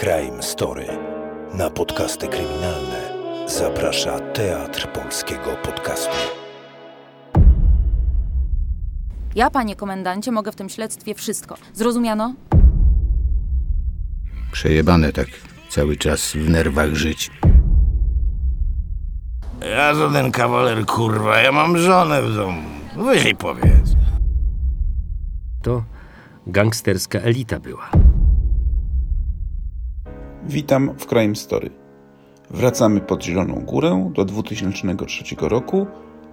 Crime Story. Na podcasty kryminalne zaprasza Teatr Polskiego Podcastu. Ja, panie komendancie, mogę w tym śledztwie wszystko. Zrozumiano? Przejebane tak cały czas w nerwach żyć. Ja żaden kawaler, kurwa, ja mam żonę w domu. Wyżej powiedz. To gangsterska elita była. Witam w Crime Story. Wracamy pod Zieloną Górę do 2003 roku,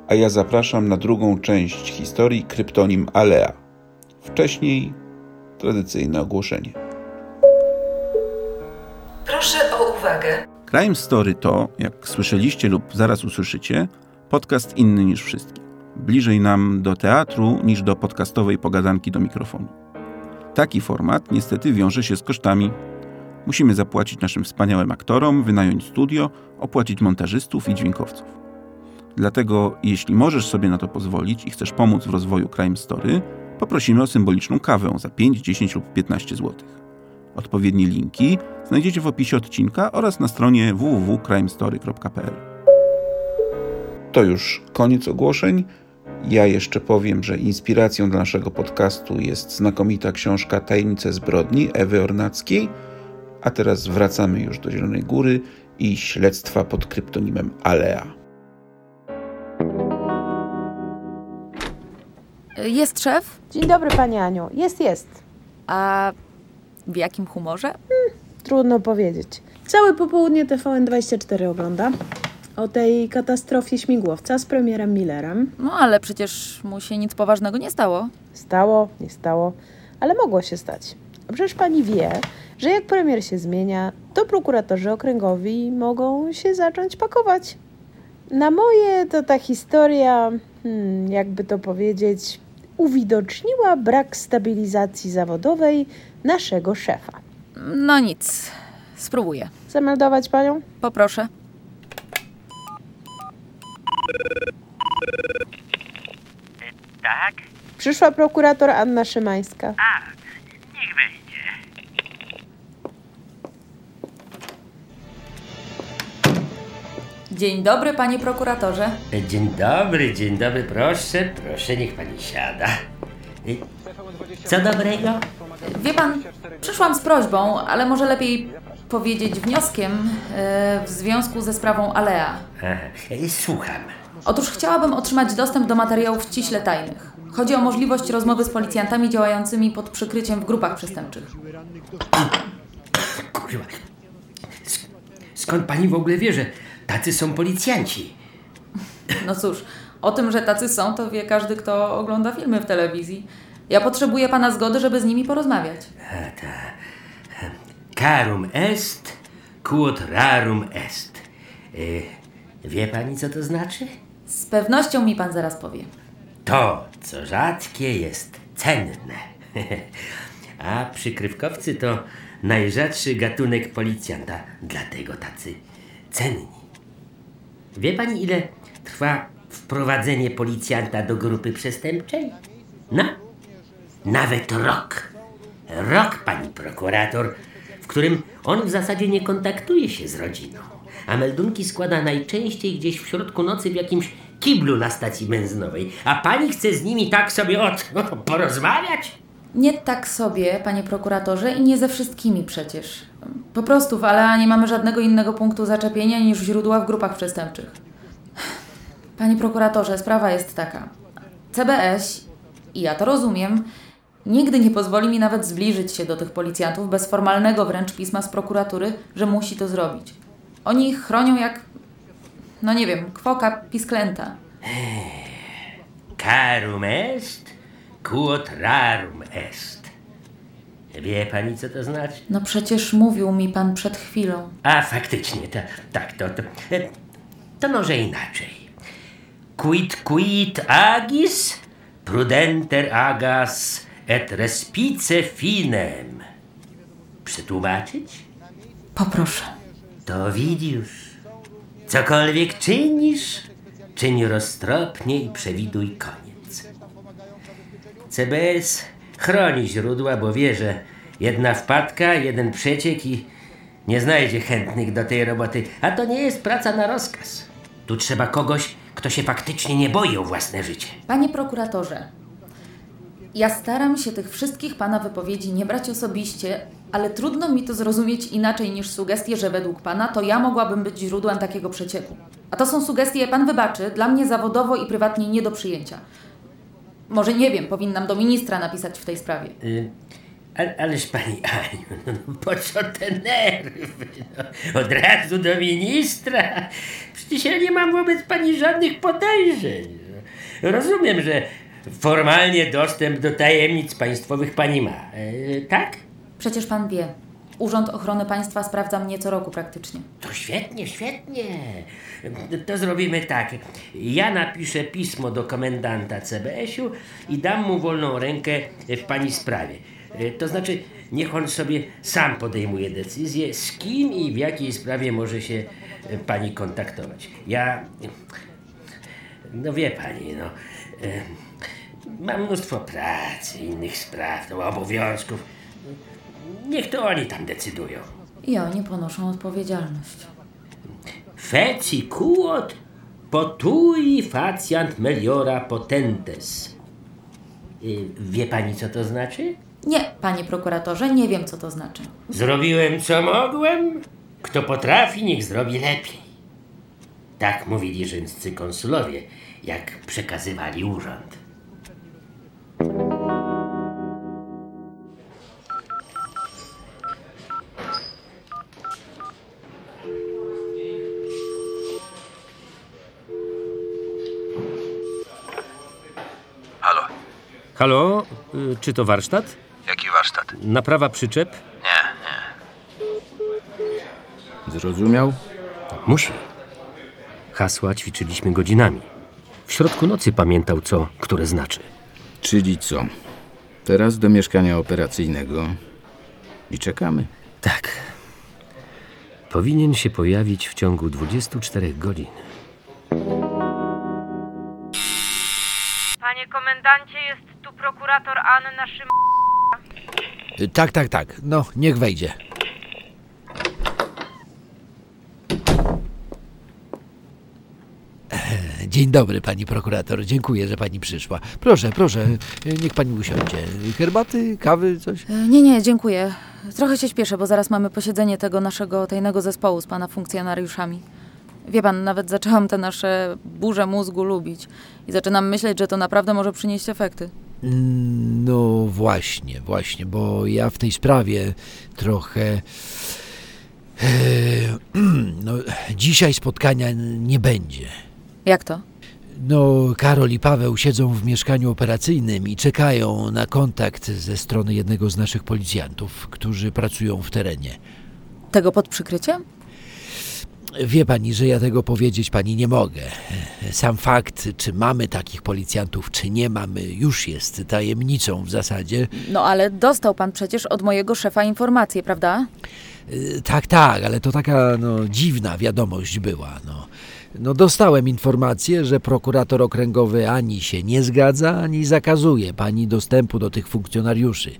a ja zapraszam na drugą część historii kryptonim Alea. Wcześniej tradycyjne ogłoszenie. Proszę o uwagę. Crime Story to, jak słyszeliście lub zaraz usłyszycie, podcast inny niż wszystkie. Bliżej nam do teatru niż do podcastowej pogadanki do mikrofonu. Taki format niestety wiąże się z kosztami. Musimy zapłacić naszym wspaniałym aktorom, wynająć studio, opłacić montażystów i dźwiękowców. Dlatego, jeśli możesz sobie na to pozwolić i chcesz pomóc w rozwoju Crime Story, poprosimy o symboliczną kawę za 5, 10 lub 15 zł. Odpowiednie linki znajdziecie w opisie odcinka oraz na stronie www.crimestory.pl. To już koniec ogłoszeń. Ja jeszcze powiem, że inspiracją dla naszego podcastu jest znakomita książka Tajemnice zbrodni Ewy Ornackiej. A teraz wracamy już do Zielonej Góry i śledztwa pod kryptonimem Alea. Jest szef? Dzień dobry, Pani Aniu. Jest, jest. A w jakim humorze? Trudno powiedzieć. Całe popołudnie TVN24 ogląda. O tej katastrofie śmigłowca z premierem Millerem. No ale przecież mu się nic poważnego nie stało. Stało, nie stało, ale mogło się stać. A Przecież Pani wie, że jak premier się zmienia, to prokuratorzy okręgowi mogą się zacząć pakować. Na moje to ta historia, hmm, jakby to powiedzieć, uwidoczniła brak stabilizacji zawodowej naszego szefa. No nic, spróbuję. Zameldować Panią? Poproszę. Tak? Przyszła prokurator Anna Szymańska. A, niech wejdzie. Dzień dobry, panie prokuratorze. Dzień dobry, dzień dobry, proszę, proszę, niech pani siada. Y, Co dobrego? Wie pan, przyszłam z prośbą, ale może lepiej powiedzieć wnioskiem e, w związku ze sprawą Alea. Aha, Słucham. Otóż chciałabym otrzymać dostęp do materiałów ściśle tajnych. Chodzi o możliwość rozmowy z policjantami działającymi pod przykryciem w grupach przestępczych. Kurwa. Sk- Skąd pani w ogóle wie, że tacy są policjanci? No cóż, o tym, że tacy są, to wie każdy, kto ogląda filmy w telewizji. Ja potrzebuję pana zgody, żeby z nimi porozmawiać. Carum est, quod rarum est. Y, Wie pani, co to znaczy? Z pewnością mi pan zaraz powie. To, co rzadkie, jest cenne. A przykrywkowcy to najrzadszy gatunek policjanta, dlatego tacy cenni. Wie pani, ile trwa wprowadzenie policjanta do grupy przestępczej? No, nawet rok. Rok, pani prokurator, w którym on w zasadzie nie kontaktuje się z rodziną, a meldunki składa najczęściej gdzieś w środku nocy w jakimś kiblu na stacji benzynowej, a pani chce z nimi tak sobie od porozmawiać? Nie tak sobie, panie prokuratorze, i nie ze wszystkimi przecież. Po prostu w Alea nie mamy żadnego innego punktu zaczepienia niż źródła w grupach przestępczych. Panie prokuratorze, sprawa jest taka. CBS, i ja to rozumiem, nigdy nie pozwoli mi nawet zbliżyć się do tych policjantów bez formalnego wręcz pisma z prokuratury, że musi to zrobić. Oni ich chronią jak, no nie wiem, kwoka pisklęta. Carum est, quod rarum est. Wie pani, co to znaczy? No przecież mówił mi pan przed chwilą. A faktycznie, to, tak, to, to, to może inaczej. Quid quid agis, prudenter agas et respice finem. Przetłumaczyć? Poproszę. To widzisz, cokolwiek czynisz, czyń roztropnie i przewiduj koniec. CBS chroni źródła, bo wie, że jedna wpadka, jeden przeciek i nie znajdzie chętnych do tej roboty, a to nie jest praca na rozkaz. Tu trzeba kogoś, kto się faktycznie nie boi o własne życie. Panie prokuratorze, ja staram się tych wszystkich pana wypowiedzi nie brać osobiście, ale trudno mi to zrozumieć inaczej niż sugestie, że według pana to ja mogłabym być źródłem takiego przecieku. A to są sugestie, pan wybaczy, dla mnie zawodowo i prywatnie nie do przyjęcia. Może nie wiem, powinnam do ministra napisać w tej sprawie. Y, ale, ależ pani Aniu, no, no, po co te nerwy? No, od razu do ministra? Przecież ja nie mam wobec pani żadnych podejrzeń. Rozumiem, że formalnie dostęp do tajemnic państwowych pani ma, e, tak? Przecież pan wie, Urząd Ochrony Państwa sprawdza mnie co roku praktycznie. To świetnie, świetnie. To zrobimy tak. Ja napiszę pismo do komendanta CBS-u i dam mu wolną rękę w pani sprawie. To znaczy, niech on sobie sam podejmuje decyzję, z kim i w jakiej sprawie może się pani kontaktować. Ja. No wie pani, no. Mam mnóstwo pracy, innych spraw, no, obowiązków. Niech to oni tam decydują. I oni ponoszą odpowiedzialność. Feci quod potui faciant meliora potentes. Y, Wie pani, co to znaczy? Nie, panie prokuratorze, nie wiem co to znaczy. Zrobiłem, co mogłem. Kto potrafi, niech zrobi lepiej. Tak mówili rzymscy konsulowie, jak przekazywali urząd. Halo, y, czy to warsztat? jaki warsztat? Naprawa przyczep? Nie, nie. Zrozumiał? Musi. Hasła ćwiczyliśmy godzinami. W środku nocy pamiętał, co które znaczy. Czyli co? Teraz do mieszkania operacyjnego i czekamy. Tak. Powinien się pojawić w ciągu 24 godzin. Panie komendancie, jest prokurator Anna Szym... Tak, tak, tak. No, niech wejdzie. Dzień dobry, pani prokurator. Dziękuję, że pani przyszła. Proszę, proszę, niech pani usiądzie. Herbaty, kawy, coś? E, Nie, nie, dziękuję. Trochę się śpieszę, bo zaraz mamy posiedzenie tego naszego tajnego zespołu z pana funkcjonariuszami. Wie pan, nawet zaczęłam te nasze burze mózgu lubić i zaczynam myśleć, że to naprawdę może przynieść efekty. No właśnie, właśnie, bo ja w tej sprawie trochę. e, No, dzisiaj spotkania nie będzie. Jak to? No, Karol i Paweł siedzą w mieszkaniu operacyjnym i czekają na kontakt ze strony jednego z naszych policjantów, którzy pracują w terenie. Tego pod przykryciem? Wie pani, że ja tego powiedzieć pani nie mogę. Sam fakt, czy mamy takich policjantów, czy nie mamy, już jest tajemnicą w zasadzie. No ale dostał pan przecież od mojego szefa informację, prawda? Y, Tak, tak, ale to taka no, dziwna wiadomość była. No. no dostałem informację, że prokurator okręgowy ani się nie zgadza, ani zakazuje pani dostępu do tych funkcjonariuszy.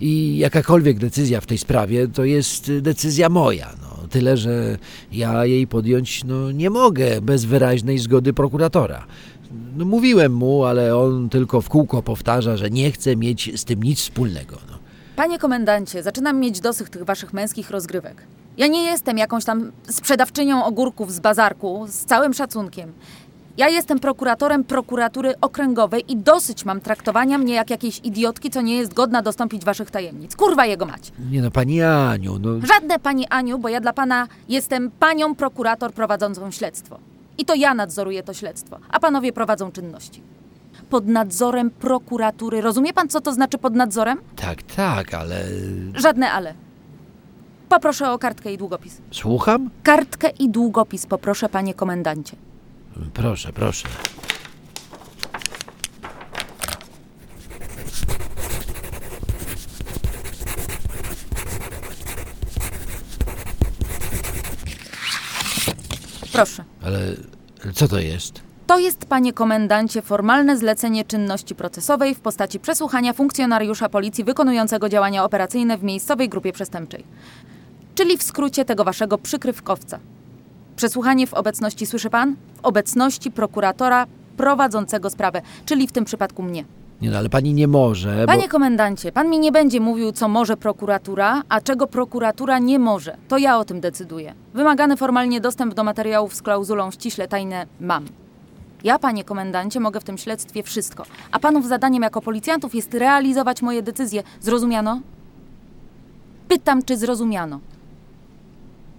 I jakakolwiek decyzja w tej sprawie to jest decyzja moja. No. Tyle, że ja jej podjąć no, nie mogę bez wyraźnej zgody prokuratora. No, mówiłem mu, ale on tylko w kółko powtarza, że nie chce mieć z tym nic wspólnego. No. Panie komendancie, zaczynam mieć dosyć tych waszych męskich rozgrywek. Ja nie jestem jakąś tam sprzedawczynią ogórków z bazarku, z całym szacunkiem. Ja jestem prokuratorem prokuratury okręgowej i dosyć mam traktowania mnie jak jakiejś idiotki, co nie jest godna dostąpić waszych tajemnic. Kurwa jego mać. Nie no, pani Aniu, no... Żadne pani Aniu, bo ja dla pana jestem panią prokurator prowadzącą śledztwo. I to ja nadzoruję to śledztwo, a panowie prowadzą czynności. Pod nadzorem prokuratury. Rozumie pan, co to znaczy pod nadzorem? Tak, tak, ale... Żadne ale. Poproszę o kartkę i długopis. Słucham? Kartkę i długopis poproszę, panie komendancie. Proszę, proszę. Proszę. Ale co to jest? To jest, panie komendancie, formalne zlecenie czynności procesowej w postaci przesłuchania funkcjonariusza policji wykonującego działania operacyjne w miejscowej grupie przestępczej. czyli w skrócie tego waszego przykrywkowca. Przesłuchanie w obecności, słyszy pan? W obecności prokuratora prowadzącego sprawę, czyli w tym przypadku mnie. Nie no, ale pani nie może, bo... Panie komendancie, pan mi nie będzie mówił, co może prokuratura, a czego prokuratura nie może. To ja o tym decyduję. Wymagany formalnie dostęp do materiałów z klauzulą ściśle tajne mam. Ja, panie komendancie, mogę w tym śledztwie wszystko, a panów zadaniem jako policjantów jest realizować moje decyzje. Zrozumiano? Pytam, czy zrozumiano.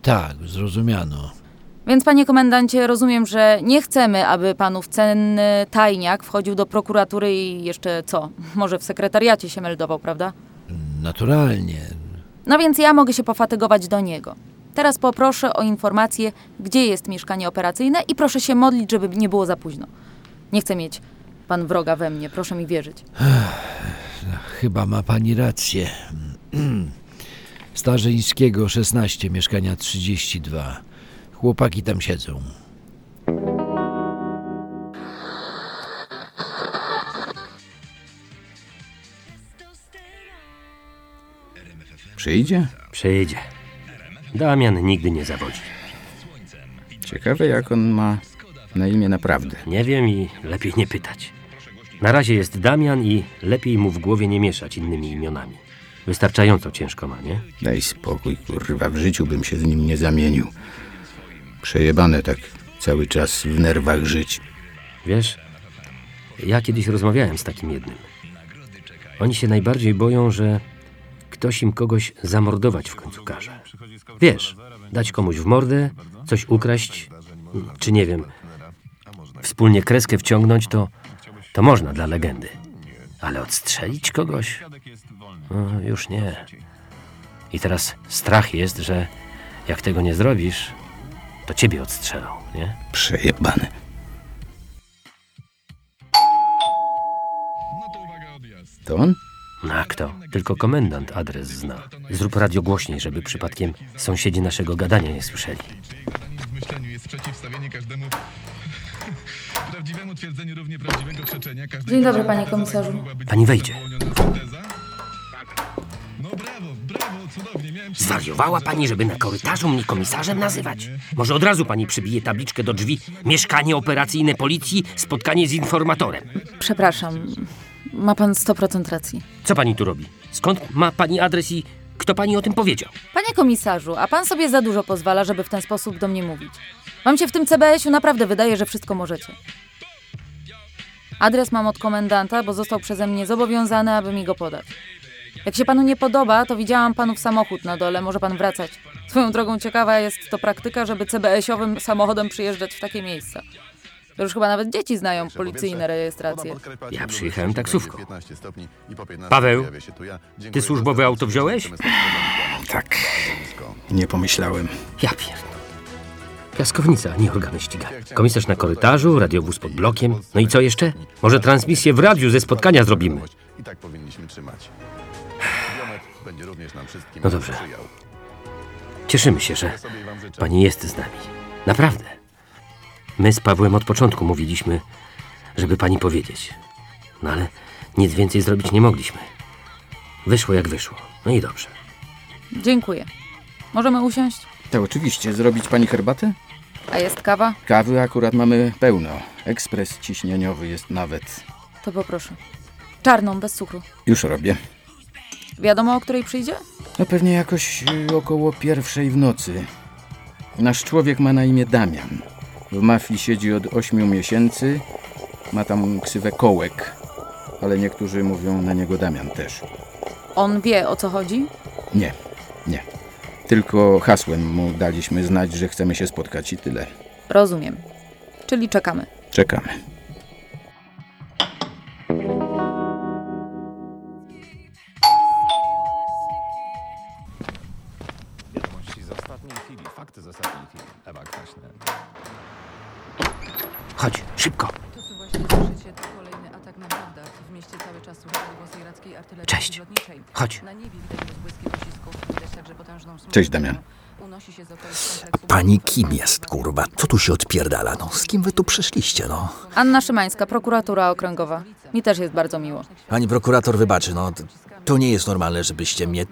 Tak, zrozumiano. Więc, panie komendancie, rozumiem, że nie chcemy, aby panów cenny tajniak wchodził do prokuratury i jeszcze co? Może w sekretariacie się meldował, prawda? Naturalnie. No więc ja mogę się pofatygować do niego. Teraz poproszę o informację, gdzie jest mieszkanie operacyjne i proszę się modlić, żeby nie było za późno. Nie chcę mieć pan wroga we mnie, proszę mi wierzyć. Chyba ma pani rację. Starzyńskiego 16, mieszkania 32. Chłopaki tam siedzą. Przyjdzie? Przyjdzie. Damian nigdy nie zawodzi. Ciekawe, jak on ma na imię naprawdę. Nie wiem i lepiej nie pytać. Na razie jest Damian i lepiej mu w głowie nie mieszać innymi imionami. Wystarczająco ciężko ma, nie? Daj spokój, kurwa, w życiu bym się z nim nie zamienił. Przejebane tak cały czas w nerwach żyć. Wiesz, ja kiedyś rozmawiałem z takim jednym. Oni się najbardziej boją, że ktoś im kogoś zamordować w końcu każe. Wiesz, dać komuś w mordę, coś ukraść, czy nie wiem, wspólnie kreskę wciągnąć, to, to można dla legendy. Ale odstrzelić kogoś? No, już nie. I teraz strach jest, że jak tego nie zrobisz, to ciebie odstrzelą, nie? Przejebane. To on? No a kto? Tylko komendant adres zna. Zrób radio głośniej, żeby przypadkiem sąsiedzi naszego gadania nie słyszeli. W myśleniu jest przeciwstawienie każdemu prawdziwemu twierdzeniu równie prawdziwego przeczenia. Każdej Dzień dobry, panie komisarzu. Pani wejdzie. Zwariowała pani, żeby na korytarzu mnie komisarzem nazywać? Może od razu pani przybije tabliczkę do drzwi mieszkanie operacyjne policji, spotkanie z informatorem. Przepraszam, ma pan 100% racji. Co pani tu robi? Skąd ma pani adres i kto pani o tym powiedział? Panie komisarzu, a pan sobie za dużo pozwala, żeby w ten sposób do mnie mówić. Wam się w tym CBS-u naprawdę wydaje, że wszystko możecie. Adres mam od komendanta, bo został przeze mnie zobowiązany, aby mi go podać. Jak się panu nie podoba, to widziałam panów samochód na dole, może pan wracać. Swoją drogą ciekawa jest to praktyka, żeby CBS-owym samochodem przyjeżdżać w takie miejsca. To już chyba nawet dzieci znają policyjne rejestracje. Ja przyjechałem taksówką. Paweł, ty służbowe auto wziąłeś? Tak. Nie pomyślałem. Ja pierdolę. Piaskownica, nie organy ścigania. Komisarz na korytarzu, radiowóz pod blokiem. No i co jeszcze? Może transmisję w radiu ze spotkania zrobimy. I tak powinniśmy trzymać. Będzie również nam wszystkim No dobrze. sprzyjał. Cieszymy się, że pani jest z nami. Naprawdę. My z Pawłem od początku mówiliśmy, żeby pani powiedzieć. No ale nic więcej zrobić nie mogliśmy. Wyszło jak wyszło. No i dobrze. Dziękuję. Możemy usiąść? To oczywiście. Zrobić pani herbatę? A jest kawa? Kawy akurat mamy pełno. Ekspres ciśnieniowy jest nawet. To poproszę. Czarną, bez cukru. Już robię. Wiadomo, o której przyjdzie? No pewnie jakoś y, około pierwszej w nocy. Nasz człowiek ma na imię Damian. W mafii siedzi od ośmiu miesięcy. Ma tam ksywę kołek. Ale niektórzy mówią na niego Damian też. On wie, o co chodzi? Nie, nie. Tylko hasłem mu daliśmy znać, że chcemy się spotkać i tyle. Rozumiem. Czyli czekamy. Czekamy. Cześć, Damian. A pani kim jest, kurwa? Co tu się odpierdala? No, z kim wy tu przyszliście, no? Anna Szymańska, prokuratura okręgowa. Mi też jest bardzo miło. Pani prokurator wybaczy, no, t- to nie jest normalne, żebyście mnie...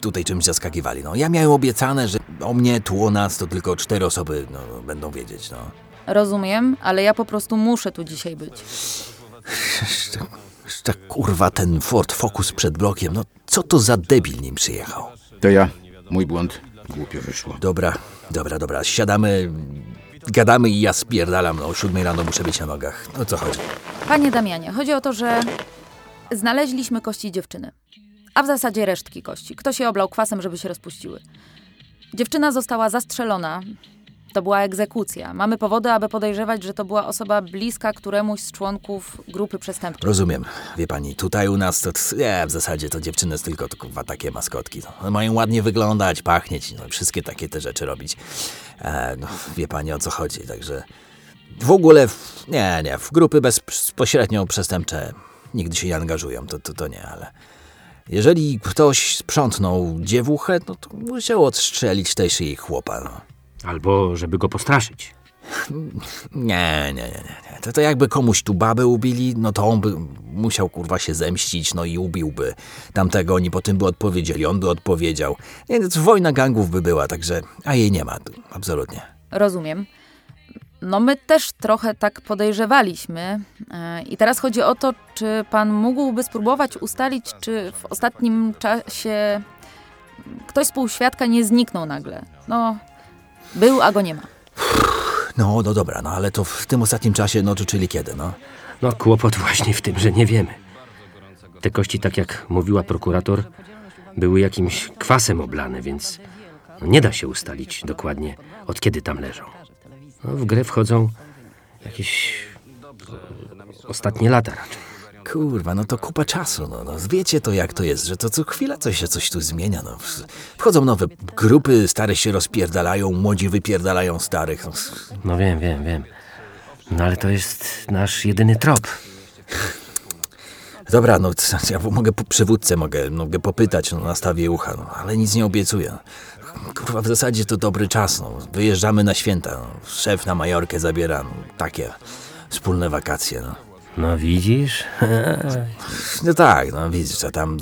tutaj czymś zaskakiwali. No, ja miałem obiecane, że o mnie, tu o nas, to tylko cztery osoby no, będą wiedzieć. No. Rozumiem, ale ja po prostu muszę tu dzisiaj być. Jeszcze, jeszcze kurwa ten Ford Focus przed blokiem. No, co to za debil nim przyjechał? To ja. Mój błąd. Głupio wyszło. Dobra, dobra, dobra. Siadamy, gadamy i ja spierdalam. No, o siódmej rano muszę być na nogach. No, o co chodzi? Panie Damianie, chodzi o to, że znaleźliśmy kości dziewczyny. A w zasadzie resztki kości. Ktoś je oblał kwasem, żeby się rozpuściły. Dziewczyna została zastrzelona. To była egzekucja. Mamy powody, aby podejrzewać, że to była osoba bliska któremuś z członków grupy przestępczej. Rozumiem. Wie pani, tutaj u nas to, nie, w zasadzie to dziewczyny tylko kurwa, takie maskotki. No. Mają ładnie wyglądać, pachnieć, no, wszystkie takie te rzeczy robić. E, no, wie pani o co chodzi, także w ogóle, w, nie, nie, w grupy bezpośrednio przestępcze nigdy się nie angażują, to, to, to nie, ale jeżeli ktoś sprzątnął dziewuchę, no to musiał odstrzelić też jej chłopa, no. Albo żeby go postraszyć. Nie, nie, nie, nie. nie. To, to jakby komuś tu babę ubili, no to on by musiał kurwa się zemścić, no i ubiłby tamtego, oni potem by odpowiedzieli, on by odpowiedział. Nie, no wojna gangów by była, także, a jej nie ma, absolutnie. Rozumiem. No my też trochę tak podejrzewaliśmy. E, I teraz chodzi o to, czy pan mógłby spróbować ustalić, czy w ostatnim czasie ktoś z półświadka nie zniknął nagle. No, był, a go nie ma. No, no dobra, no ale to w tym ostatnim czasie, no to czyli kiedy, no? No kłopot właśnie w tym, że nie wiemy. Te kości, tak jak mówiła prokurator, były jakimś kwasem oblane, więc nie da się ustalić dokładnie, od kiedy tam leżą. No, w grę wchodzą jakieś e, ostatnie lata raczej. Kurwa, no to kupa czasu, no, no. Wiecie to jak to jest, że to co chwila coś się coś tu zmienia, no. Wchodzą nowe grupy, stare się rozpierdalają, młodzi wypierdalają starych. No, No wiem, wiem, wiem. No ale to jest nasz jedyny trop. Dobra, no ja mogę po przywódcę, mogę, mogę popytać, no nastawię ucha, no, ale nic nie obiecuję. Kurwa, w zasadzie to dobry czas, no. Wyjeżdżamy na święta, no. Szef na Majorkę zabiera, no, takie wspólne wakacje, no. No widzisz? No tak, no widzisz, a tam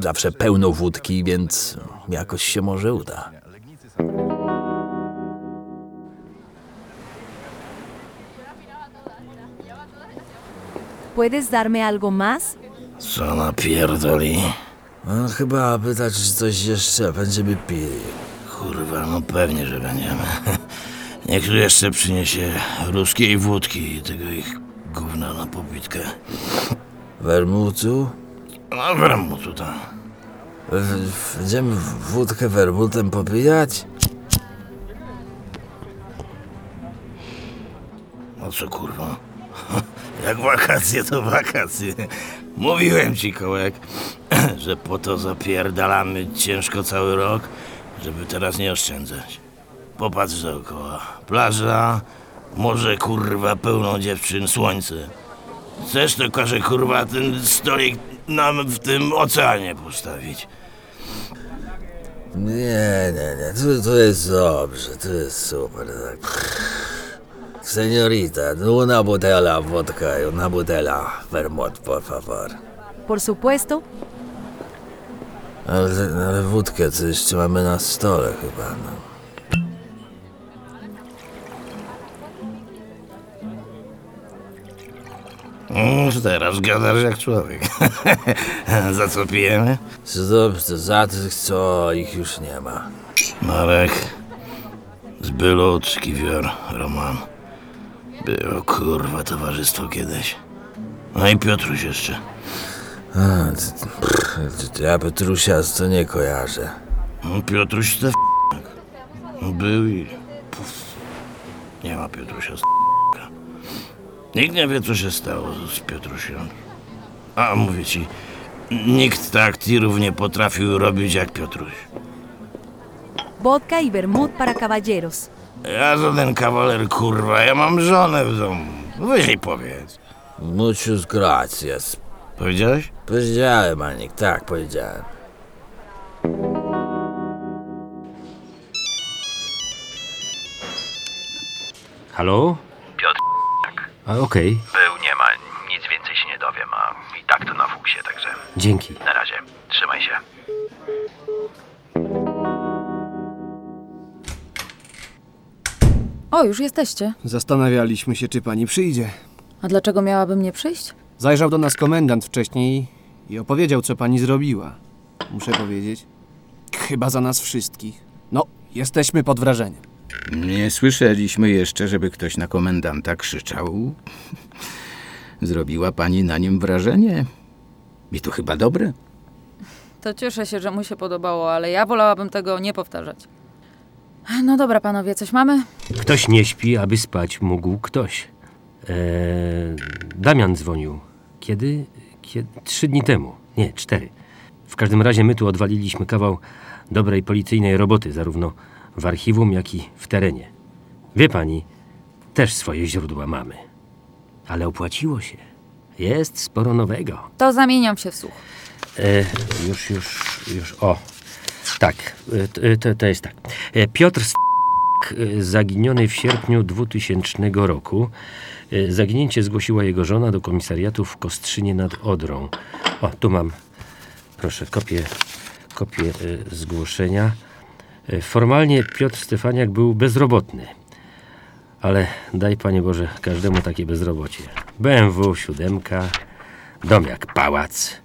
zawsze pełno wódki, więc jakoś się może uda. ¿Puedes darme algo más? Co napierdoli? No chyba pytać, czy coś jeszcze będziemy pili. Kurwa, no pewnie, że będziemy. Niech tu jeszcze przyniesie ruskiej wódki i tego ich gówna na popitkę. Wermutu? No, wermutu w- Będziemy wódkę wermutem popijać? No co kurwa? Jak wakacje, to wakacje. Mówiłem ci, kołek, że po to zapierdalamy ciężko cały rok, żeby teraz nie oszczędzać. Popatrz dookoła. Plaża, morze kurwa pełno dziewczyn, słońce. Chcesz, to każe kurwa ten stolik nam w tym oceanie postawić. Nie, nie, nie, tu, tu jest dobrze, tu jest super. Tak. Señorita, una botella vodka y una botella vermut, por favor. Por supuesto. Ale, ale wódkę to jeszcze mamy na stole chyba, no. Mm, teraz gadasz jak człowiek. Za co pijemy? Dobrze, za tych, co ich już nie ma. Marek, Zbylut, Kiwior, Roman. Było kurwa towarzystwo kiedyś. No i Piotruś jeszcze. A, t- pff, t- ja Petrusia to nie kojarzę. No, Piotruś to Był i... Puf. Nie ma Piotrusia z Nikt nie wie, co się stało z Piotrusiem. A mówię ci, nikt tak tirów nie potrafił robić jak Piotruś. Vodka y vermut para caballeros. Ja żaden kawaler, kurwa, ja mam żonę w domu. Weź jej powiedz. Muchos gracias. Powiedziałeś? Powiedziałem, Anik, tak, powiedziałem. Halo? Okej. Okay. Był, nie ma, nic więcej się nie dowiem, a i tak to na fuksie, także... Dzięki. Na razie, trzymaj się. O, już jesteście. Zastanawialiśmy się, czy pani przyjdzie. A dlaczego miałaby mnie przyjść? Zajrzał do nas komendant wcześniej i opowiedział, co pani zrobiła. Muszę powiedzieć, chyba za nas wszystkich. No, jesteśmy pod wrażeniem. Nie słyszeliśmy jeszcze, żeby ktoś na komendanta krzyczał. Zrobiła pani na nim wrażenie. I to chyba dobre. To cieszę się, że mu się podobało, ale ja wolałabym tego nie powtarzać. No dobra, panowie, coś mamy? Ktoś nie śpi, aby spać mógł ktoś. Eee, Damian dzwonił. Kiedy? Kiedy? Trzy dni temu. Nie, cztery. W każdym razie my tu odwaliliśmy kawał dobrej policyjnej roboty, zarówno w archiwum, jak i w terenie. Wie pani, też swoje źródła mamy. Ale opłaciło się. Jest sporo nowego. To zamieniam się w słuch. E, już, już, już, o. Tak, e, to, to, to jest tak. E, Piotr S- e, zaginiony w sierpniu 2000 roku. E, Zaginięcie zgłosiła jego żona do komisariatu w Kostrzynie nad Odrą. O, tu mam, proszę, kopię, kopię e, zgłoszenia. Formalnie Piotr Stefaniak był bezrobotny. Ale daj Panie Boże każdemu takie bezrobocie. BMW, siódemka, dom jak pałac,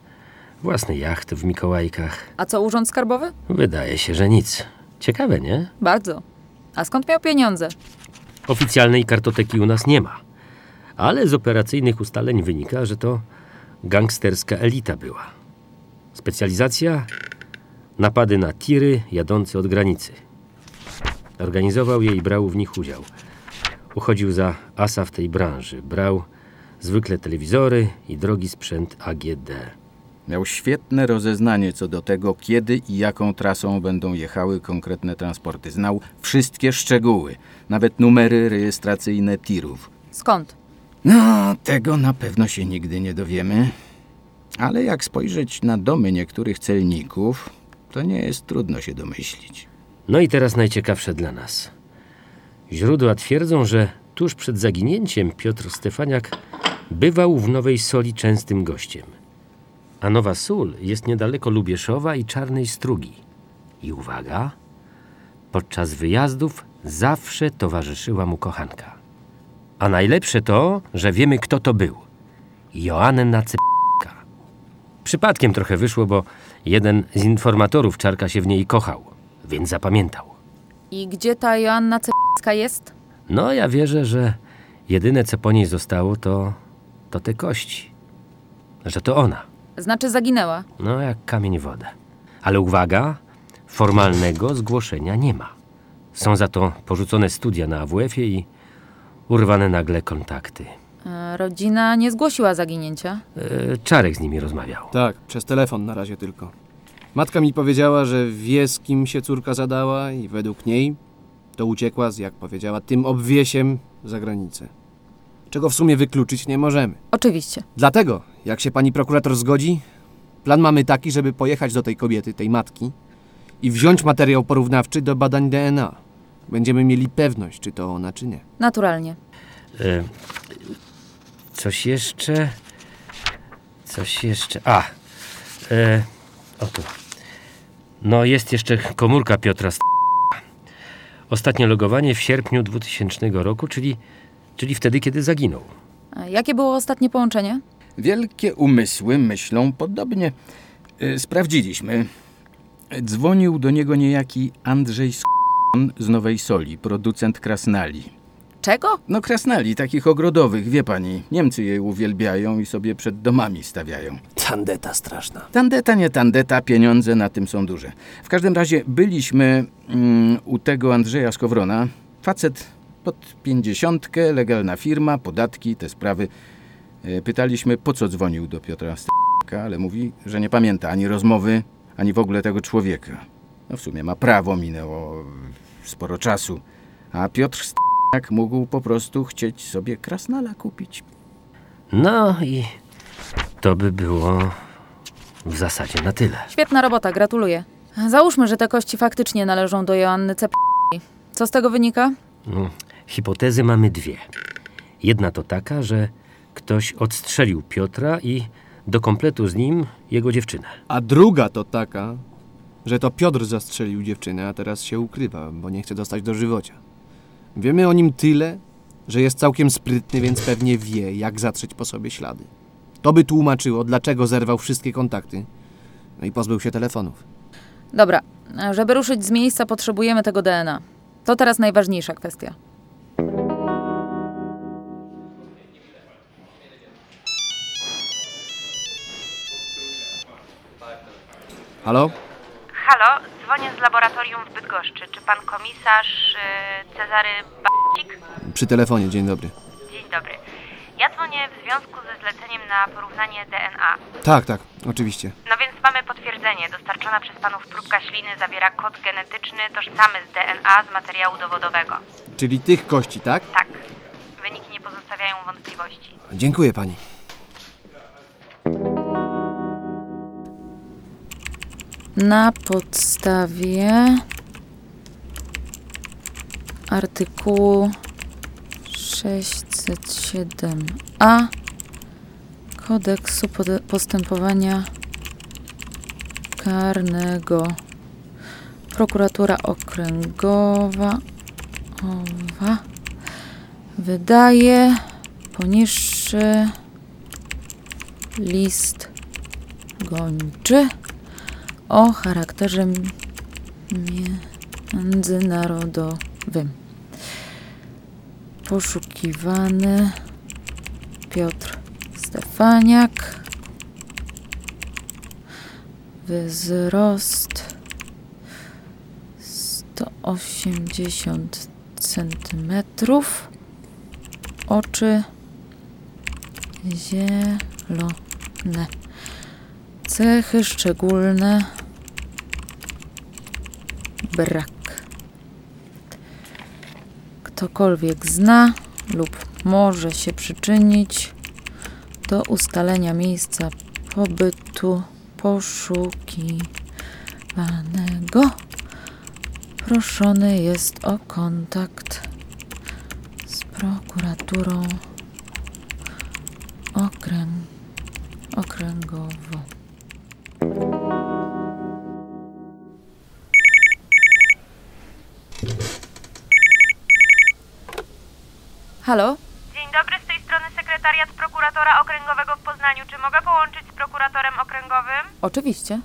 własny jacht w Mikołajkach. A co urząd skarbowy? Wydaje się, że nic. Ciekawe, nie? Bardzo. A skąd miał pieniądze? Oficjalnej kartoteki u nas nie ma. Ale z operacyjnych ustaleń wynika, że to gangsterska elita była. Specjalizacja? Napady na tiry jadące od granicy. Organizował je i brał w nich udział. Uchodził za asa w tej branży. Brał zwykle telewizory i drogi sprzęt AGD. Miał świetne rozeznanie co do tego, kiedy i jaką trasą będą jechały konkretne transporty. Znał wszystkie szczegóły, nawet numery rejestracyjne tirów. Skąd? No, tego na pewno się nigdy nie dowiemy. Ale jak spojrzeć na domy niektórych celników, to nie jest trudno się domyślić. No i teraz najciekawsze dla nas. Źródła twierdzą, że tuż przed zaginięciem Piotr Stefaniak bywał w Nowej Soli częstym gościem. A Nowa Sól jest niedaleko Lubieszowa i Czarnej Strugi. I uwaga, podczas wyjazdów zawsze towarzyszyła mu kochanka. A najlepsze to, że wiemy kto to był. Joanna Cepka. Przypadkiem trochę wyszło, bo jeden z informatorów Czarka się w niej kochał, więc zapamiętał. I gdzie ta Joanna Cepska jest? No, ja wierzę, że jedyne co po niej zostało to, to te kości. Że to ona. Znaczy zaginęła. No, jak kamień w wodę. Ale uwaga, formalnego zgłoszenia nie ma. Są za to porzucone studia na AWF-ie i urwane nagle kontakty. E, Rodzina nie zgłosiła zaginięcia. E, Czarek z nimi rozmawiał. Tak, przez telefon na razie tylko. Matka mi powiedziała, że wie z kim się córka zadała i według niej to uciekła z, jak powiedziała, tym obwiesiem za granicę. Czego w sumie wykluczyć nie możemy. Oczywiście. Dlatego, jak się pani prokurator zgodzi, plan mamy taki, żeby pojechać do tej kobiety, tej matki i wziąć materiał porównawczy do badań DNA. Będziemy mieli pewność, czy to ona, czy nie. Naturalnie. E, coś jeszcze? Coś jeszcze? A! E, oto. No, jest jeszcze komórka Piotra St- Ostatnie logowanie w sierpniu 2000 roku, czyli, czyli wtedy, kiedy zaginął. A jakie było ostatnie połączenie? Wielkie umysły myślą podobnie. Y, Sprawdziliśmy. Dzwonił do niego niejaki Andrzej z Nowej Soli, producent krasnali. Czego? No krasnali, takich ogrodowych, wie pani. Niemcy je uwielbiają i sobie przed domami stawiają. Tandeta straszna. Tandeta, nie tandeta, pieniądze na tym są duże. W każdym razie byliśmy mm, u tego Andrzeja Skowrona. Facet pod pięćdziesiątkę, legalna firma, podatki, te sprawy. E, Pytaliśmy, po co dzwonił do Piotra Staka, ale mówi, że nie pamięta ani rozmowy, ani w ogóle tego człowieka. No w sumie ma prawo, minęło sporo czasu. A Piotr Stak mógł po prostu chcieć sobie krasnala kupić. No i to by było w zasadzie na tyle. Świetna robota, gratuluję. Załóżmy, że te kości faktycznie należą do Joanny Cepki. Co z tego wynika? No, hipotezy mamy dwie. Jedna to taka, że ktoś odstrzelił Piotra i do kompletu z nim jego dziewczynę. A druga to taka, że to Piotr zastrzelił dziewczynę, a teraz się ukrywa, bo nie chce dostać do żywocia. Wiemy o nim tyle, że jest całkiem sprytny, więc pewnie wie, jak zatrzeć po sobie ślady. To by tłumaczyło, dlaczego zerwał wszystkie kontakty. No i pozbył się telefonów. Dobra, żeby ruszyć z miejsca, potrzebujemy tego DNA. To teraz najważniejsza kwestia. Halo? Halo, dzwonię z laboratorium w Bydgoszczy. Czy pan komisarz y, Cezary Bacik? Przy telefonie, dzień dobry. Dzień dobry. Ja dzwonię w związku ze zleceniem na porównanie DNA. Tak, tak, oczywiście. No więc mamy potwierdzenie. Dostarczona przez panów próbka śliny zawiera kod genetyczny tożsamy z DNA z materiału dowodowego. Czyli tych kości, tak? Tak. Wyniki nie pozostawiają wątpliwości. Dziękuję pani. Na podstawie artykułu 607a Kodeksu Postępowania Karnego. Prokuratura Okręgowa owa, wydaje poniższy list gończy o charakterze międzynarodowym. Poszukiwany Piotr Stefaniak. Wzrost 180 centymetrów. Oczy zielone. Cechy szczególne brak. Ktokolwiek zna lub może się przyczynić do ustalenia miejsca pobytu poszukiwanego, proszony jest o kontakt z prokuraturą okręg okręgową. Halo? Dzień dobry, z tej strony sekretariat prokuratora okręgowego w Poznaniu. Czy mogę połączyć z prokuratorem okręgowym? Oczywiście.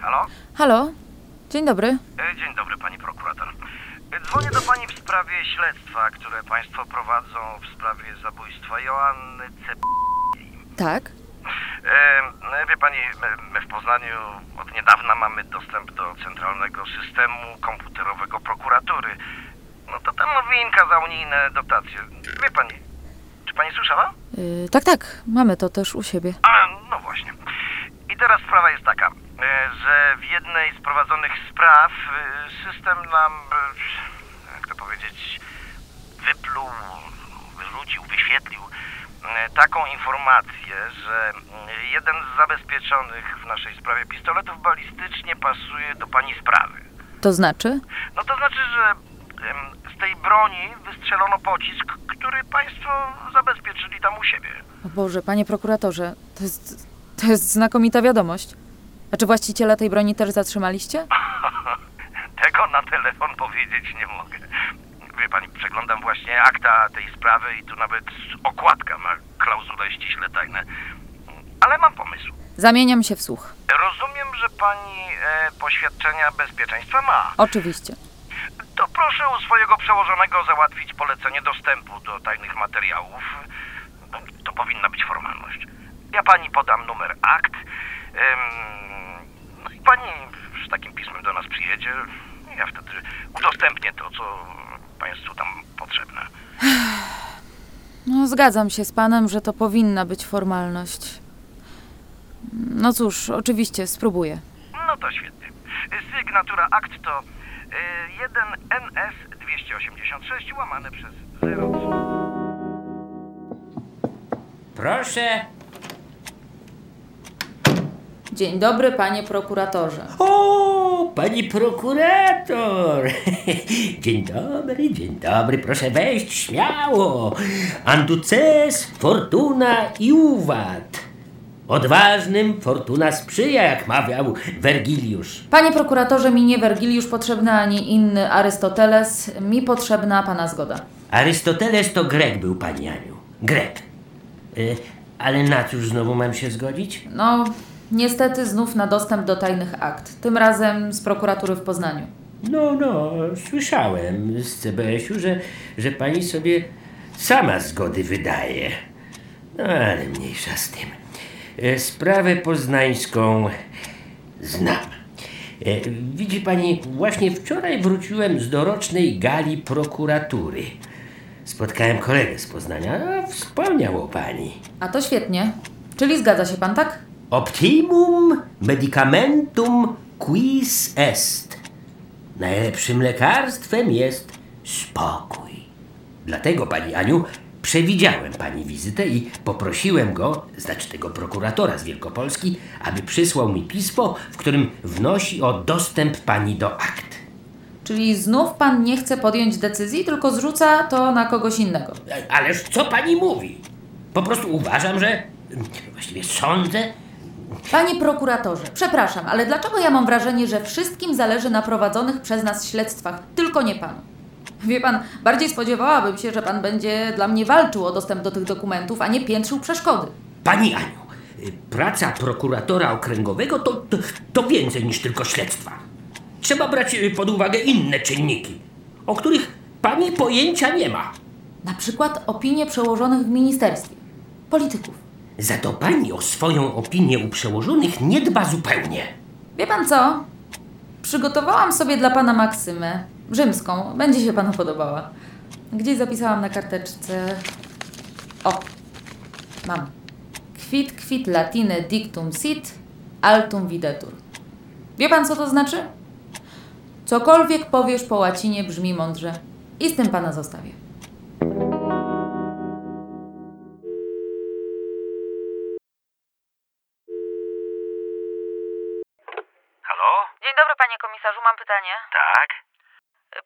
Halo? Halo? Dzień dobry. E, Dzień dobry, pani prokurator. E, Dzwonię do pani w sprawie śledztwa, które państwo prowadzą w sprawie zabójstwa Joanny C. Tak? Wie pani, my, w Poznaniu od niedawna mamy dostęp do centralnego systemu komputerowego prokuratury. No to ta nowinka za unijne dotacje. Wie pani, czy pani słyszała? Yy, tak, tak. Mamy to też u siebie. A, no właśnie. I teraz sprawa jest taka, e, że w jednej z prowadzonych spraw e, system nam, e, jak to powiedzieć, wypluł, wyrzucił, wyświetlił taką informację, że mm, jeden z zabezpieczonych w naszej sprawie pistoletów balistycznie pasuje do pani sprawy. To znaczy? No to znaczy, że z tej broni wystrzelono pocisk, który państwo zabezpieczyli tam u siebie. O Boże, panie prokuratorze, to jest, to jest znakomita wiadomość. A czy właściciela tej broni też zatrzymaliście? Tego na telefon powiedzieć nie mogę. Wie pani, przeglądam właśnie akta tej sprawy i tu nawet okładka ma klauzulę ściśle tajne. Ale mam pomysł. Zamieniam się w słuch. Rozumiem, że pani e, poświadczenia bezpieczeństwa ma. Oczywiście. To proszę u swojego przełożonego załatwić polecenie dostępu do tajnych materiałów. To powinna być formalność. Ja pani podam numer akt. Em, no i pani z takim pismem do nas przyjedzie. Ja wtedy udostępnię to, co państwu tam potrzebne. No, zgadzam się z panem, że to powinna być formalność. No cóż, oczywiście, spróbuję. No to świetnie. Sygnatura akt to y, 1 NS 286 łamane przez 0. Proszę. Dzień dobry, panie prokuratorze. O, pani prokurator! Dzień dobry, dzień dobry, proszę wejść śmiało. Anduces, Fortuna i Uwad. Odważnym fortuna sprzyja, jak mawiał Wergiliusz. Panie prokuratorze, mi nie Wergiliusz potrzebny ani inny Arystoteles, mi potrzebna pana zgoda. Arystoteles to Grek był, pani Aniu. Grek. Y, ale na cóż znowu mam się zgodzić? No, niestety znów na dostęp do tajnych akt. Tym razem z prokuratury w Poznaniu. No, no, słyszałem z CBS-u, że, że pani sobie sama zgody wydaje. No, ale mniejsza z tym. E, Sprawę poznańską znam. E, Widzi pani, właśnie wczoraj wróciłem z dorocznej gali prokuratury. Spotkałem kolegę z Poznania, a wspomniał o pani. A to świetnie. Czyli zgadza się pan, tak? Optimum medicamentum quis est. Najlepszym lekarstwem jest spokój. Dlatego, pani Aniu, przewidziałem pani wizytę i poprosiłem go, znaczy tego prokuratora z Wielkopolski, aby przysłał mi pismo, w którym wnosi o dostęp pani do akt. Czyli znów pan nie chce podjąć decyzji, tylko zrzuca to na kogoś innego. Ależ co pani mówi? Po prostu uważam, że. Właściwie sądzę, Panie prokuratorze, przepraszam, ale dlaczego ja mam wrażenie, że wszystkim zależy na prowadzonych przez nas śledztwach, tylko nie panu? Wie pan, bardziej spodziewałabym się, że pan będzie dla mnie walczył o dostęp do tych dokumentów, a nie piętrzył przeszkody. Pani Aniu, praca prokuratora okręgowego to, to, to więcej niż tylko śledztwa. Trzeba brać y, pod uwagę inne czynniki, o których pani pojęcia nie ma. Na przykład opinie przełożonych w ministerstwie, polityków. Za to pani o swoją opinię u przełożonych nie dba zupełnie. Wie pan co? Przygotowałam sobie dla pana maksymę rzymską. Będzie się panu podobała. Gdzieś zapisałam na karteczce. O, mam. Quid quid latine dictum sit, altum videtur. Wie pan, co to znaczy? Cokolwiek powiesz po łacinie brzmi mądrze. I z tym pana zostawię. Panie komisarzu, mam pytanie. Tak?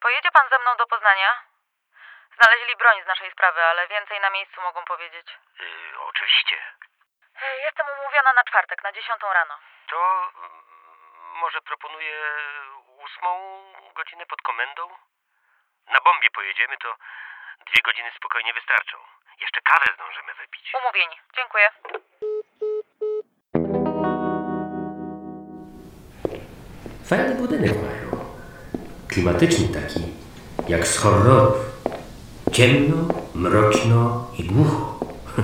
Pojedzie pan ze mną do Poznania? Znaleźli broń z naszej sprawy, ale więcej na miejscu mogą powiedzieć. Y, oczywiście. Jestem umówiona na czwartek, na dziesiątą rano. To mm, może proponuję ósmą godzinę pod komendą? Na bombie pojedziemy, to dwie godziny spokojnie wystarczą. Jeszcze kawę zdążymy wypić. Umówieni. Dziękuję. Fajny budynek mają. Klimatyczny taki, jak z horrorów. Ciemno, mroczno i głucho.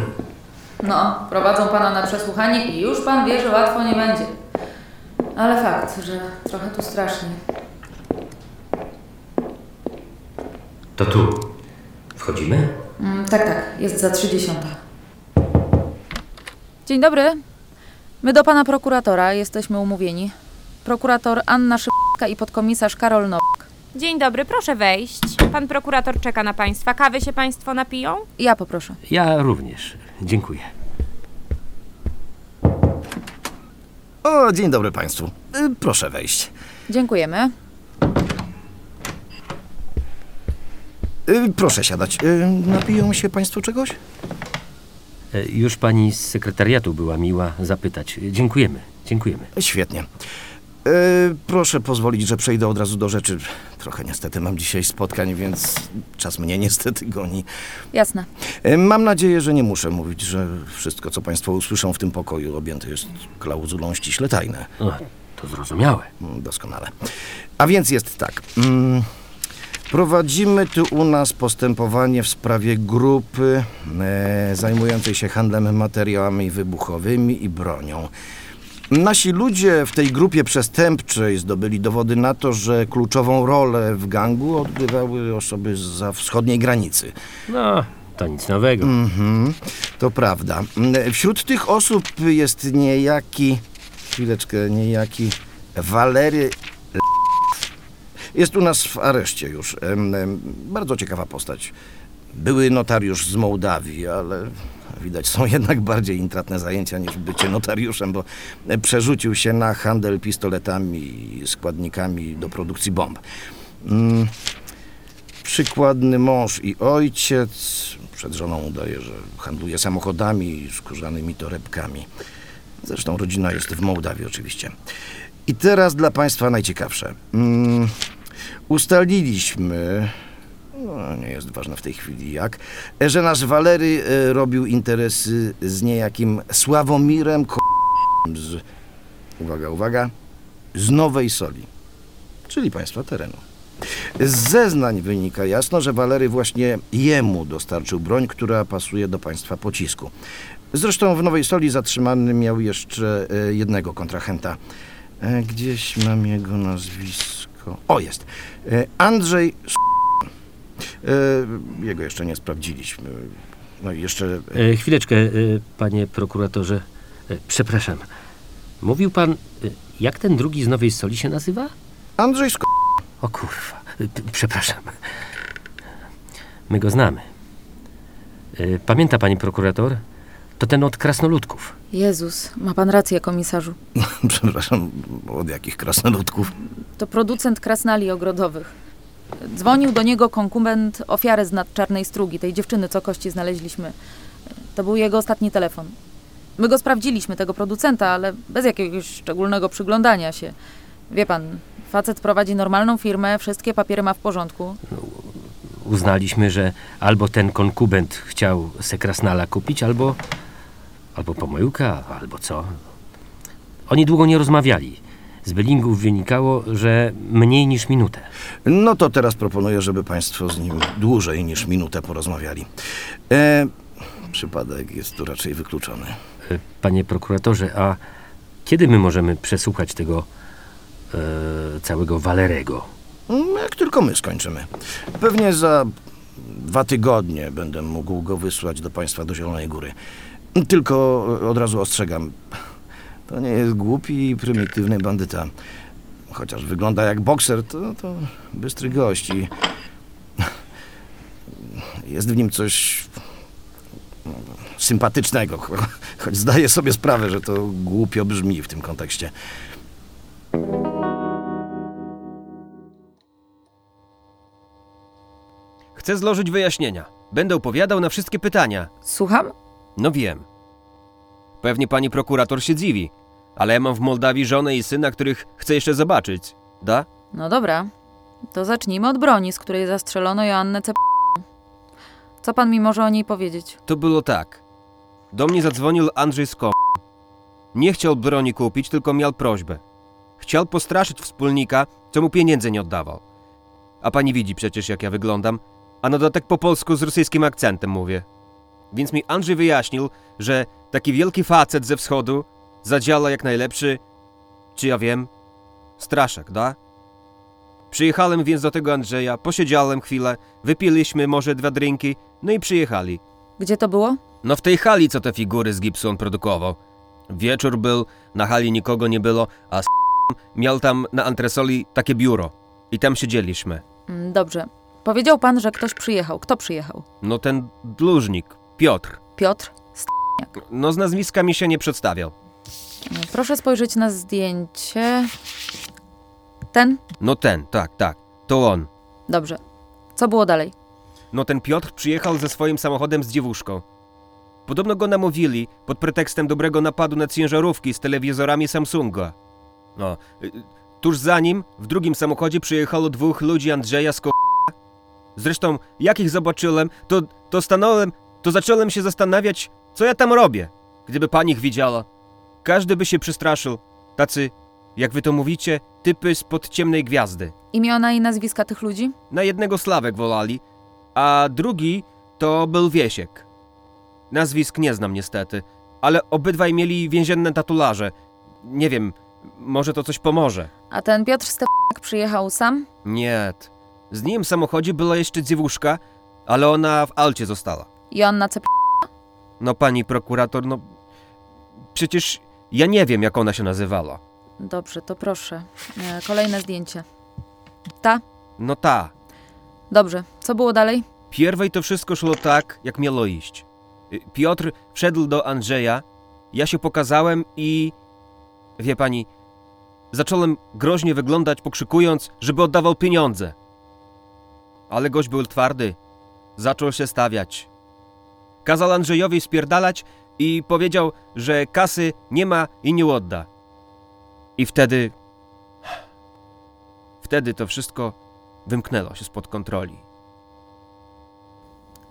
No, prowadzą pana na przesłuchanie i już pan wie, że łatwo nie będzie. Ale fakt, że trochę tu strasznie. To tu. Wchodzimy? Mm, tak, tak, jest za 30. Dzień dobry. My do pana prokuratora jesteśmy umówieni. Prokurator Anna Szybka i podkomisarz Karol Nowak. Dzień dobry, proszę wejść. Pan prokurator czeka na państwa. Kawy się państwo napiją? Ja poproszę. Ja również. Dziękuję. O, dzień dobry Państwu. Y, Proszę wejść. Dziękujemy. Y, Proszę siadać. Y, Napiją się Państwo czegoś? E, Już pani z sekretariatu była miła zapytać. Dziękujemy. Dziękujemy. Świetnie. Y, Proszę pozwolić, że przejdę od razu do rzeczy. Trochę niestety mam dzisiaj spotkań, więc czas mnie niestety goni. Jasne. Y, Mam nadzieję, że nie muszę mówić, że wszystko, co Państwo usłyszą w tym pokoju, objęte jest klauzulą ściśle tajne. O, to zrozumiałe. Mm, Doskonale. A więc jest tak. Mm, Prowadzimy tu u nas postępowanie w sprawie grupy e, zajmującej się handlem materiałami wybuchowymi i bronią. Nasi ludzie w tej grupie przestępczej zdobyli dowody na to, że kluczową rolę w gangu odgrywały osoby za wschodniej granicy. No, to nic nowego. Mhm, to prawda. Wśród tych osób jest niejaki, chwileczkę, niejaki Walery Jest u nas w areszcie już. Bardzo ciekawa postać. Były notariusz z Mołdawii, ale widać są jednak bardziej intratne zajęcia niż bycie notariuszem, bo przerzucił się na handel pistoletami i składnikami do produkcji bomb. Mm, Przykładny mąż i ojciec. Przed żoną udaje, że handluje samochodami i skórzanymi torebkami. Zresztą rodzina jest w Mołdawii oczywiście. I teraz dla Państwa najciekawsze. Mm, ustaliliśmy, no nie jest ważne w tej chwili jak, że nasz Walery e, robił interesy z niejakim Sławomirem Ko... z, uwaga, uwaga, z Nowej Soli, czyli Państwa terenu. Z zeznań wynika jasno, że Walery właśnie jemu dostarczył broń, która pasuje do państwa pocisku. Zresztą w Nowej Soli zatrzymany miał jeszcze e, jednego kontrahenta. E, Gdzieś mam jego nazwisko. O, jest. E, Andrzej S- e, Jego jeszcze nie sprawdziliśmy. No i jeszcze... E, chwileczkę, e, panie prokuratorze. E, przepraszam. Mówił pan, e, jak ten drugi z Nowej Soli się nazywa? Andrzej Sk... O kurwa, e, przepraszam. My go znamy. E, Pamięta pani prokurator? To ten od krasnoludków. Jezus, ma pan rację, komisarzu. Przepraszam, od jakich krasnoludków? To producent krasnali ogrodowych. Dzwonił do niego konkubent ofiary z nad Czarnej Strugi, tej dziewczyny, co kości znaleźliśmy. To był jego ostatni telefon. My go sprawdziliśmy, tego producenta, ale bez jakiegoś szczególnego przyglądania się. Wie pan, facet prowadzi normalną firmę, wszystkie papiery ma w porządku. Uznaliśmy, że albo ten konkubent chciał se krasnala kupić, albo, albo pomyłka, albo co. Oni długo nie rozmawiali. Z bylingów wynikało, że mniej niż minutę. No to teraz proponuję, żeby Państwo z nim dłużej niż minutę porozmawiali. E, przypadek jest tu raczej wykluczony. E, Panie prokuratorze, a kiedy my możemy przesłuchać tego e, całego Walerego? Mm, Jak tylko my skończymy. Pewnie za dwa tygodnie będę mógł go wysłać do Państwa do Zielonej Góry. Tylko od razu ostrzegam, to nie jest głupi i prymitywny bandyta. Chociaż wygląda jak bokser, to, to bystry gość i jest w nim coś sympatycznego, cho- choć zdaję sobie sprawę, że to głupio brzmi w tym kontekście. Chcę złożyć wyjaśnienia. Będę opowiadał na wszystkie pytania. Słucham? No wiem. Pewnie pani prokurator się dziwi, ale ja mam w Mołdawii żonę i syna, których chcę jeszcze zobaczyć. Da? No dobra, to zacznijmy od broni, z której zastrzelono Joannę Cep... Co pan mi może o niej powiedzieć? To było tak. Do mnie zadzwonił Andrzej Sko. Nie chciał broni kupić, tylko miał prośbę. Chciał postraszyć wspólnika, co mu pieniędzy nie oddawał. A pani widzi przecież, jak ja wyglądam, a na dodatek po polsku z rosyjskim akcentem mówię. Więc mi Andrzej wyjaśnił, że taki wielki facet ze wschodu zadziała jak najlepszy, czy ja wiem, straszak, da? Przyjechałem więc do tego Andrzeja, posiedziałem chwilę, wypiliśmy może dwa drinki, no i przyjechali. Gdzie to było? No w tej hali, co te figury z gipsu on produkował. Wieczór był, na hali nikogo nie było, a z miał tam na antresoli takie biuro. I tam siedzieliśmy. Mm, Dobrze. Powiedział pan, że ktoś przyjechał. Kto przyjechał? No ten dłużnik, Piotr. Piotr? No z nazwiska mi się nie przedstawiał. Proszę spojrzeć na zdjęcie. Ten? No ten, tak, tak, to on. Dobrze. Co było dalej? No ten Piotr przyjechał ze swoim samochodem z dziewuszką. Podobno go namówili pod pretekstem dobrego napadu na ciężarówki z telewizorami Samsunga. No, y, tuż za nim w drugim samochodzie przyjechało dwóch ludzi Andrzeja z ko... Zresztą, jak ich zobaczyłem, to, to stanąłem, to zacząłem się zastanawiać, co ja tam robię, gdyby pani ich widziała. Każdy by się przestraszył. Tacy, jak wy to mówicie, typy spod ciemnej gwiazdy. Imiona i nazwiska tych ludzi? Na jednego Sławek wolali, a drugi to był Wiesiek. Nazwisk nie znam niestety, ale obydwaj mieli więzienne tatularze. Nie wiem, może to coś pomoże. A ten Piotr Stefaniak przyjechał sam? Nie. Z nim w samochodzie była jeszcze dziewuszka, ale ona w Alcie została. Joanna Cep... No pani prokurator, no... Przecież ja nie wiem, jak ona się nazywała. Dobrze, to proszę. E, Kolejne zdjęcie. Ta? No ta. Dobrze. Co było dalej? Pierwej to wszystko szło tak, jak miało iść. Y, Piotr wszedł do Andrzeja, ja się pokazałem i... Wie pani, zacząłem groźnie wyglądać, pokrzykując, żeby oddawał pieniądze. Ale gość był twardy. Zaczął się stawiać. kazał Andrzejowi spierdalać i powiedział, że kasy nie ma i nie odda. I wtedy. Wtedy to wszystko wymknęło się spod kontroli.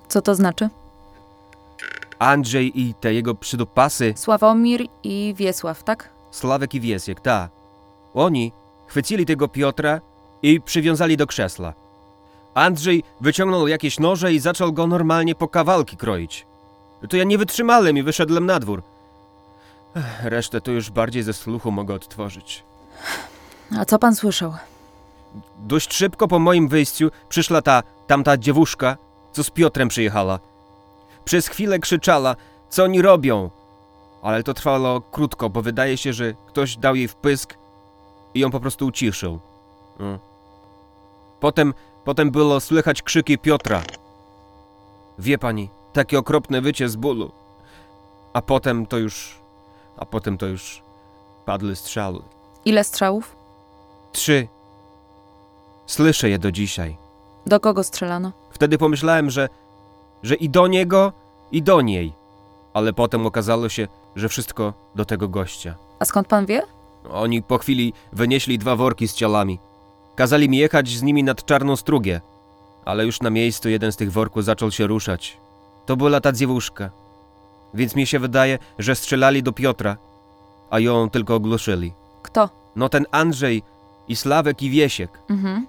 Co to znaczy? Andrzej i te jego przydupasy, Sławomir i Wiesław, tak? Sławek i Wiesiek, ta. Oni chwycili tego Piotra i przywiązali do krzesła. Andrzej wyciągnął jakieś noże i zaczął go normalnie po kawałki kroić. To ja nie wytrzymałem i wyszedłem na dwór. Ech, Resztę to już bardziej ze słuchu mogę odtworzyć. A co pan słyszał? Dość szybko po moim wyjściu przyszła ta tamta dziewuszka, co z Piotrem przyjechała. Przez chwilę krzyczała, co oni robią. Ale to trwało krótko, bo wydaje się, że ktoś dał jej wpysk i ją po prostu uciszył. Mm. Potem, potem było słychać krzyki Piotra. Wie pani, takie okropne wycie z bólu. A potem to już, a potem to już padły strzały. Ile strzałów? Trzy. Słyszę je do dzisiaj. Do kogo strzelano? Wtedy pomyślałem, że, że i do niego, i do niej. Ale potem okazało się, że wszystko do tego gościa. A skąd pan wie? Oni po chwili wynieśli dwa worki z ciałami. Kazali mi jechać z nimi nad Czarną Strugę. Ale już na miejscu jeden z tych worków zaczął się ruszać. To była ta dziewuszka. Więc mi się wydaje, że strzelali do Piotra, a ją tylko ogłuszyli. Kto? No ten Andrzej i Sławek i Wiesiek. Mhm.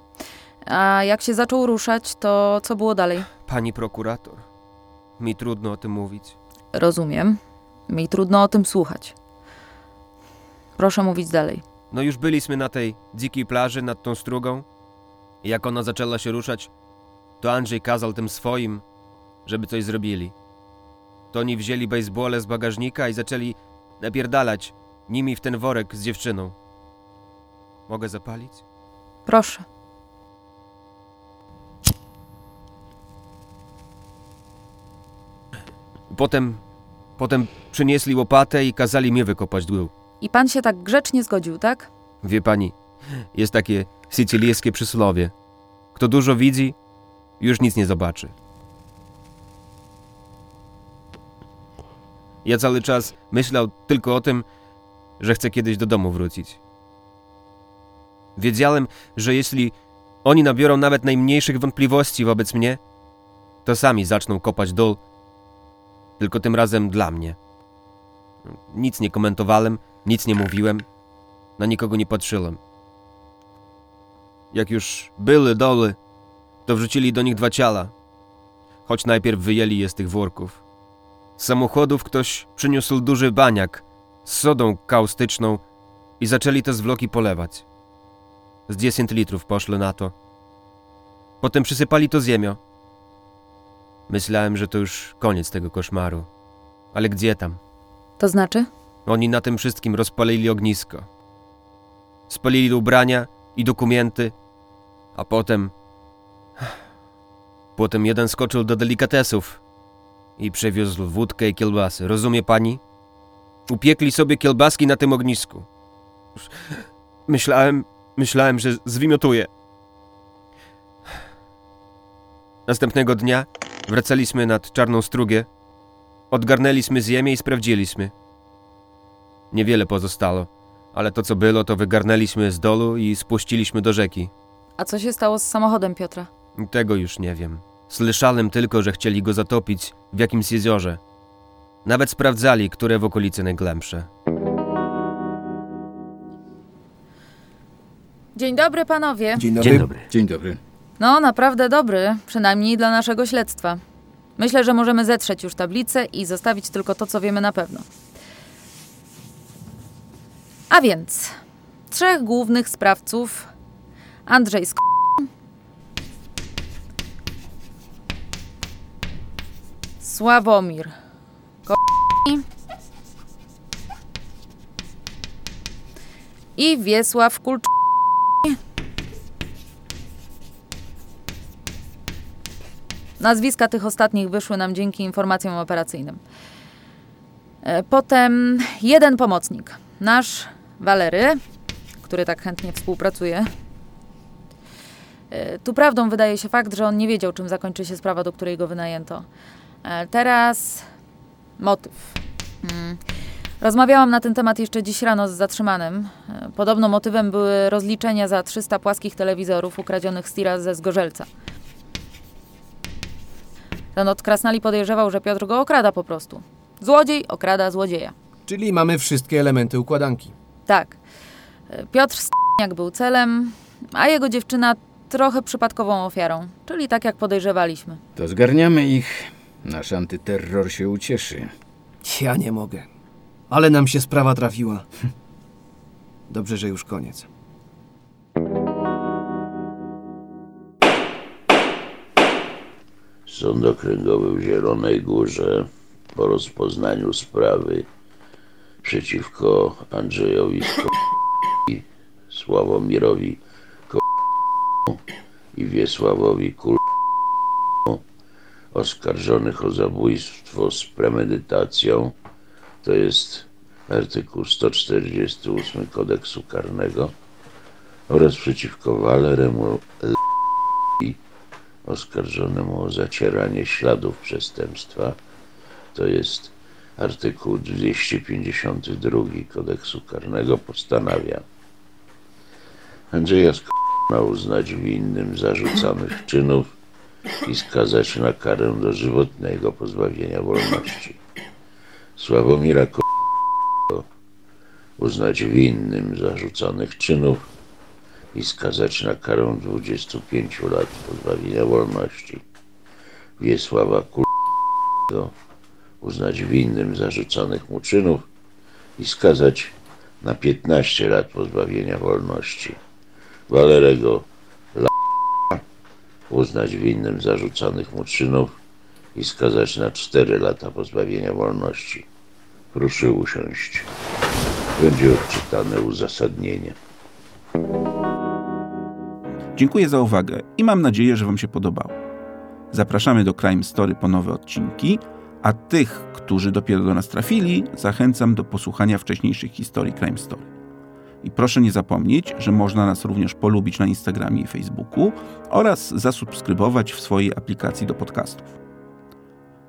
A jak się zaczął ruszać, to co było dalej? Pani prokurator, mi trudno o tym mówić. Rozumiem. Mi trudno o tym słuchać. Proszę mówić dalej. No już byliśmy na tej dzikiej plaży nad tą strugą. I jak ona zaczęła się ruszać, to Andrzej kazał tym swoim, żeby coś zrobili. To oni wzięli bejsbole z bagażnika i zaczęli napierdalać nimi w ten worek z dziewczyną. Mogę zapalić? Proszę. Potem, potem przynieśli łopatę i kazali mnie wykopać dół. I pan się tak grzecznie zgodził, tak? Wie pani, jest takie sycylijskie przysłowie. Kto dużo widzi, już nic nie zobaczy. Ja cały czas myślał tylko o tym, że chcę kiedyś do domu wrócić. Wiedziałem, że jeśli oni nabiorą nawet najmniejszych wątpliwości wobec mnie, to sami zaczną kopać dół, tylko tym razem dla mnie. Nic nie komentowałem, nic nie mówiłem, na nikogo nie patrzyłem. Jak już były doły, to wrzucili do nich dwa ciała, choć najpierw wyjęli je z tych worków. Z samochodów ktoś przyniósł duży baniak z sodą kaustyczną i zaczęli te zwłoki polewać. Z 10 litrów poszło na to. Potem przysypali to ziemią. Myślałem, że to już koniec tego koszmaru. Ale gdzie tam? To znaczy? Oni na tym wszystkim rozpalili ognisko. Spalili ubrania i dokumenty, a potem. Potem jeden skoczył do delikatesów i przywiózł wódkę i kielbasy. Rozumie pani? Upiekli sobie kielbaski na tym ognisku. Myślałem, myślałem, że zwymiotuję. Następnego dnia wracaliśmy nad Czarną Strugę. Odgarnęliśmy ziemię i sprawdziliśmy. Niewiele pozostało, ale to co było, to wygarnęliśmy z dolu i spuściliśmy do rzeki. A co się stało z samochodem Piotra? Tego już nie wiem. Słyszałem tylko, że chcieli go zatopić w jakimś jeziorze. Nawet sprawdzali, które w okolicy najgłębsze. Dzień dobry, panowie. Dzień dobry. Dzień dobry. No, naprawdę dobry, przynajmniej dla naszego śledztwa. Myślę, że możemy zetrzeć już tablicę i zostawić tylko to, co wiemy na pewno. A więc trzech głównych sprawców: Andrzej Sk. Sławomir Ko... i Wiesław Kulcz. Nazwiska tych ostatnich wyszły nam dzięki informacjom operacyjnym. E, Potem jeden pomocnik, nasz Walery, który tak chętnie współpracuje. E, Tu prawdą wydaje się fakt, że on nie wiedział, czym zakończy się sprawa, do której go wynajęto. E, Teraz motyw. Mm. Rozmawiałam na ten temat jeszcze dziś rano z zatrzymanym. E, Podobno motywem były rozliczenia za 300 płaskich telewizorów ukradzionych z tira ze Zgorzelca. Ten od Krasnali podejrzewał, że Piotr go okrada po prostu. Złodziej okrada złodzieja. Czyli mamy wszystkie elementy układanki. Tak. E, Piotr Staniak był celem, a jego dziewczyna trochę przypadkową ofiarą, czyli tak jak podejrzewaliśmy. To zgarniamy ich. Nasz antyterror się ucieszy. Ja nie mogę. Ale nam się sprawa trafiła. Dobrze, że już koniec. Sąd Okręgowy w Zielonej Górze po rozpoznaniu sprawy przeciwko Andrzejowi Sławomirowi Ko- i Wiesławowi Kul oskarżonych o zabójstwo z premedytacją, to jest artykuł 148 kodeksu karnego oraz przeciwko Waleremu L oskarżonemu o zacieranie śladów przestępstwa, to jest artykuł 252 kodeksu karnego, postanawia Andrzeja Sk- ma uznać winnym zarzucanych czynów i skazać na karę dożywotnego pozbawienia wolności. Sławomira Ko- uznać winnym zarzucanych czynów i skazać na karę 25 lat pozbawienia wolności. Wiesława Kulego uznać winnym zarzucanych mu czynów i skazać na 15 lat pozbawienia wolności. Walerego uznać winnym zarzucanych mu czynów i skazać na 4 lata pozbawienia wolności. Proszę usiąść. Będzie odczytane uzasadnienie. Dziękuję za uwagę i mam nadzieję, że Wam się podobało. Zapraszamy do Crime Story po nowe odcinki, a tych, którzy dopiero do nas trafili, zachęcam do posłuchania wcześniejszych historii Crime Story. I proszę nie zapomnieć, że można nas również polubić na Instagramie i Facebooku oraz zasubskrybować w swojej aplikacji do podcastów.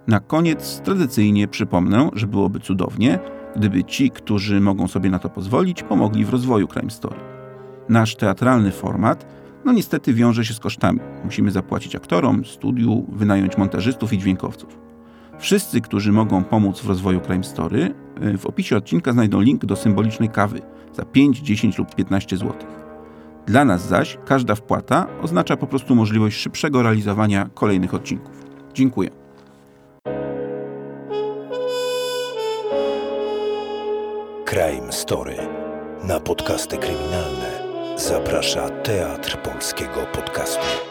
Na koniec tradycyjnie przypomnę, że byłoby cudownie, gdyby ci, którzy mogą sobie na to pozwolić, pomogli w rozwoju Crime Story. Nasz teatralny format, no niestety wiąże się z kosztami. Musimy zapłacić aktorom, studiu, wynająć montażystów i dźwiękowców. Wszyscy, którzy mogą pomóc w rozwoju Crime Story, y, w opisie odcinka znajdą link do symbolicznej kawy za 5, 10 lub 15 zł. Dla nas zaś każda wpłata oznacza po prostu możliwość szybszego realizowania kolejnych odcinków. Dziękuję. Crime Story. Na podcasty kryminalne zaprasza Teatr Polskiego Podcastu.